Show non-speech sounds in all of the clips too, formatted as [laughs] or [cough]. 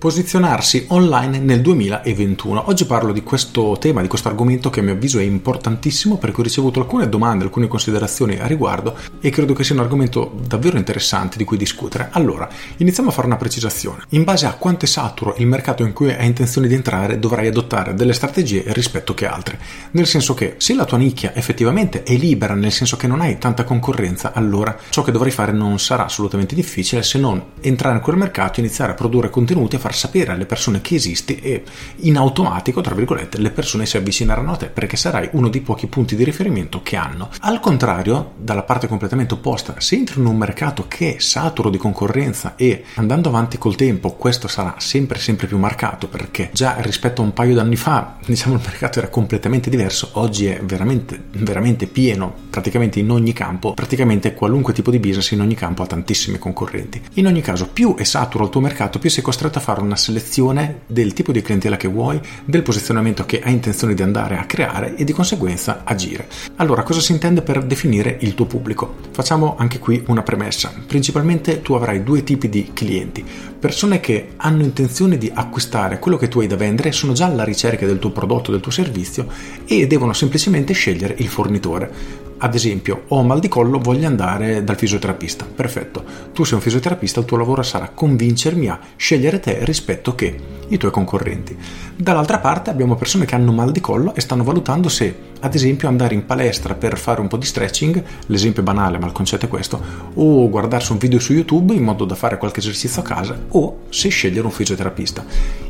Posizionarsi online nel 2021. Oggi parlo di questo tema, di questo argomento che a mio avviso è importantissimo perché ho ricevuto alcune domande, alcune considerazioni a riguardo e credo che sia un argomento davvero interessante di cui discutere. Allora, iniziamo a fare una precisazione. In base a quanto è saturo il mercato in cui hai intenzione di entrare, dovrai adottare delle strategie rispetto che altre. Nel senso che se la tua nicchia effettivamente è libera, nel senso che non hai tanta concorrenza, allora ciò che dovrai fare non sarà assolutamente difficile se non entrare in quel mercato, iniziare a produrre contenuti e far far sapere alle persone che esisti e in automatico, tra virgolette, le persone si avvicineranno a te perché sarai uno dei pochi punti di riferimento che hanno. Al contrario, dalla parte completamente opposta, se entri in un mercato che è saturo di concorrenza e andando avanti col tempo questo sarà sempre sempre più marcato perché già rispetto a un paio d'anni fa, [laughs] diciamo il mercato era completamente diverso, oggi è veramente veramente pieno, praticamente in ogni campo, praticamente qualunque tipo di business in ogni campo ha tantissimi concorrenti. In ogni caso, più è saturo il tuo mercato, più sei costretto a fare fare una selezione del tipo di clientela che vuoi, del posizionamento che hai intenzione di andare a creare e di conseguenza agire. Allora, cosa si intende per definire il tuo pubblico? Facciamo anche qui una premessa. Principalmente tu avrai due tipi di clienti. Persone che hanno intenzione di acquistare quello che tu hai da vendere, sono già alla ricerca del tuo prodotto, del tuo servizio e devono semplicemente scegliere il fornitore ad esempio, ho mal di collo, voglio andare dal fisioterapista. Perfetto, tu sei un fisioterapista, il tuo lavoro sarà convincermi a scegliere te rispetto che i tuoi concorrenti. Dall'altra parte abbiamo persone che hanno mal di collo e stanno valutando se, ad esempio, andare in palestra per fare un po' di stretching, l'esempio è banale ma il concetto è questo, o guardarsi un video su YouTube in modo da fare qualche esercizio a casa, o se scegliere un fisioterapista.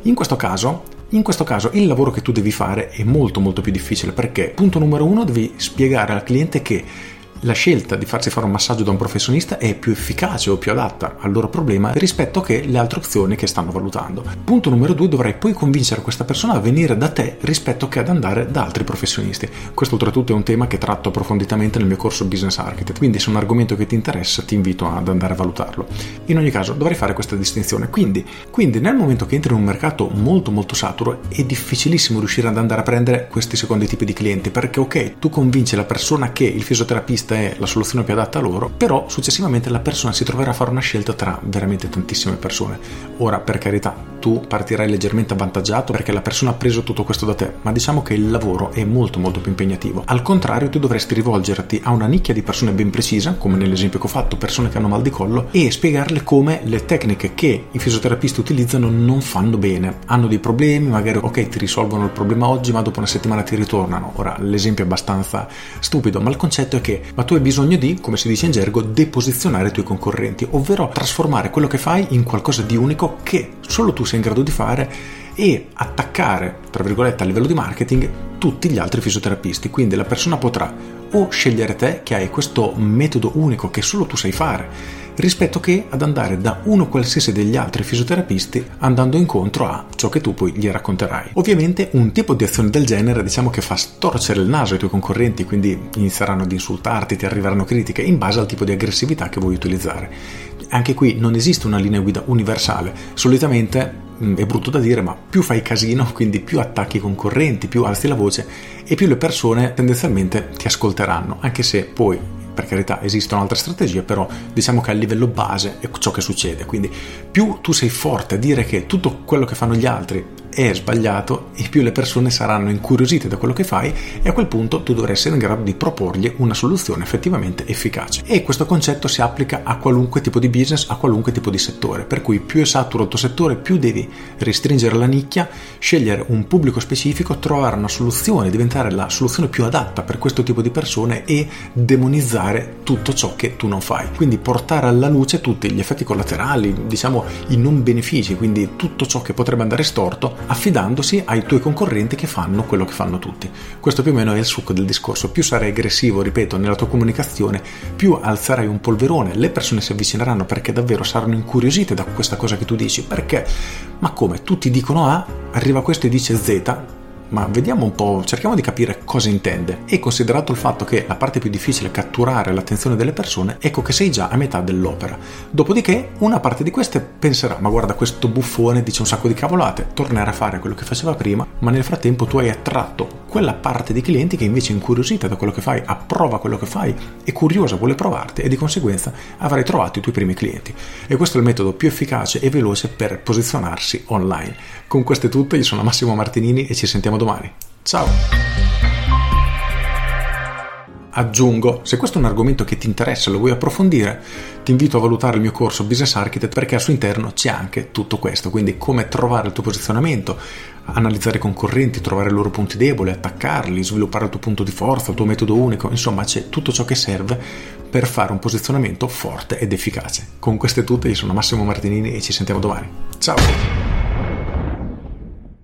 In questo caso in questo caso il lavoro che tu devi fare è molto molto più difficile perché, punto numero uno, devi spiegare al cliente che la scelta di farsi fare un massaggio da un professionista è più efficace o più adatta al loro problema rispetto che le altre opzioni che stanno valutando. Punto numero due, dovrai poi convincere questa persona a venire da te rispetto che ad andare da altri professionisti. Questo oltretutto è un tema che tratto approfonditamente nel mio corso Business Architect, quindi se è un argomento che ti interessa ti invito ad andare a valutarlo. In ogni caso dovrai fare questa distinzione. Quindi, quindi nel momento che entri in un mercato molto molto saturo è difficilissimo riuscire ad andare a prendere questi secondi tipi di clienti perché ok, tu convinci la persona che il fisioterapista questa è la soluzione più adatta a loro, però successivamente la persona si troverà a fare una scelta tra veramente tantissime persone. Ora, per carità, tu partirai leggermente avvantaggiato perché la persona ha preso tutto questo da te, ma diciamo che il lavoro è molto molto più impegnativo. Al contrario, tu dovresti rivolgerti a una nicchia di persone ben precisa, come nell'esempio che ho fatto, persone che hanno mal di collo, e spiegarle come le tecniche che i fisioterapisti utilizzano non fanno bene. Hanno dei problemi, magari ok, ti risolvono il problema oggi, ma dopo una settimana ti ritornano. Ora, l'esempio è abbastanza stupido, ma il concetto è che ma tu hai bisogno di, come si dice in gergo, deposizionare i tuoi concorrenti, ovvero trasformare quello che fai in qualcosa di unico che solo tu sei in grado di fare e attaccare, tra virgolette, a livello di marketing tutti gli altri fisioterapisti. Quindi la persona potrà o scegliere te che hai questo metodo unico che solo tu sai fare rispetto che ad andare da uno qualsiasi degli altri fisioterapisti andando incontro a ciò che tu poi gli racconterai. Ovviamente un tipo di azione del genere diciamo che fa storcere il naso ai tuoi concorrenti, quindi inizieranno ad insultarti, ti arriveranno critiche in base al tipo di aggressività che vuoi utilizzare. Anche qui non esiste una linea guida universale, solitamente mm, è brutto da dire, ma più fai casino, [laughs] quindi più attacchi i concorrenti, più alzi la voce e più le persone tendenzialmente ti ascolteranno, anche se poi per carità esistono altre strategie, però diciamo che a livello base è ciò che succede. Quindi più tu sei forte a dire che tutto quello che fanno gli altri è sbagliato e più le persone saranno incuriosite da quello che fai e a quel punto tu dovrai essere in grado di proporgli una soluzione effettivamente efficace. E questo concetto si applica a qualunque tipo di business, a qualunque tipo di settore, per cui più è saturo il tuo settore, più devi restringere la nicchia, scegliere un pubblico specifico, trovare una soluzione, diventare la soluzione più adatta per questo tipo di persone e demonizzare tutto ciò che tu non fai. Quindi portare alla luce tutti gli effetti collaterali, diciamo i non benefici, quindi tutto ciò che potrebbe andare storto affidandosi ai tuoi concorrenti che fanno quello che fanno tutti. Questo più o meno è il succo del discorso. Più sarai aggressivo, ripeto, nella tua comunicazione, più alzerai un polverone, le persone si avvicineranno perché davvero saranno incuriosite da questa cosa che tu dici. Perché? Ma come? Tutti dicono A, arriva questo e dice Z, ma vediamo un po', cerchiamo di capire cosa intende. E considerato il fatto che la parte più difficile è catturare l'attenzione delle persone, ecco che sei già a metà dell'opera. Dopodiché una parte di queste penserà, ma guarda questo buffone dice un sacco di cavolate, tornerà a fare quello che faceva prima, ma nel frattempo tu hai attratto quella parte di clienti che invece è incuriosita da quello che fai, approva quello che fai, è curiosa, vuole provarti e di conseguenza avrai trovato i tuoi primi clienti. E questo è il metodo più efficace e veloce per posizionarsi online. Con questo è tutto, io sono Massimo Martinini e ci sentiamo domani. Ciao! Aggiungo, se questo è un argomento che ti interessa e lo vuoi approfondire, ti invito a valutare il mio corso Business Architect perché al suo interno c'è anche tutto questo, quindi come trovare il tuo posizionamento, analizzare i concorrenti, trovare i loro punti deboli, attaccarli, sviluppare il tuo punto di forza, il tuo metodo unico, insomma c'è tutto ciò che serve per fare un posizionamento forte ed efficace. Con questo è tutto, io sono Massimo Martinini e ci sentiamo domani. Ciao!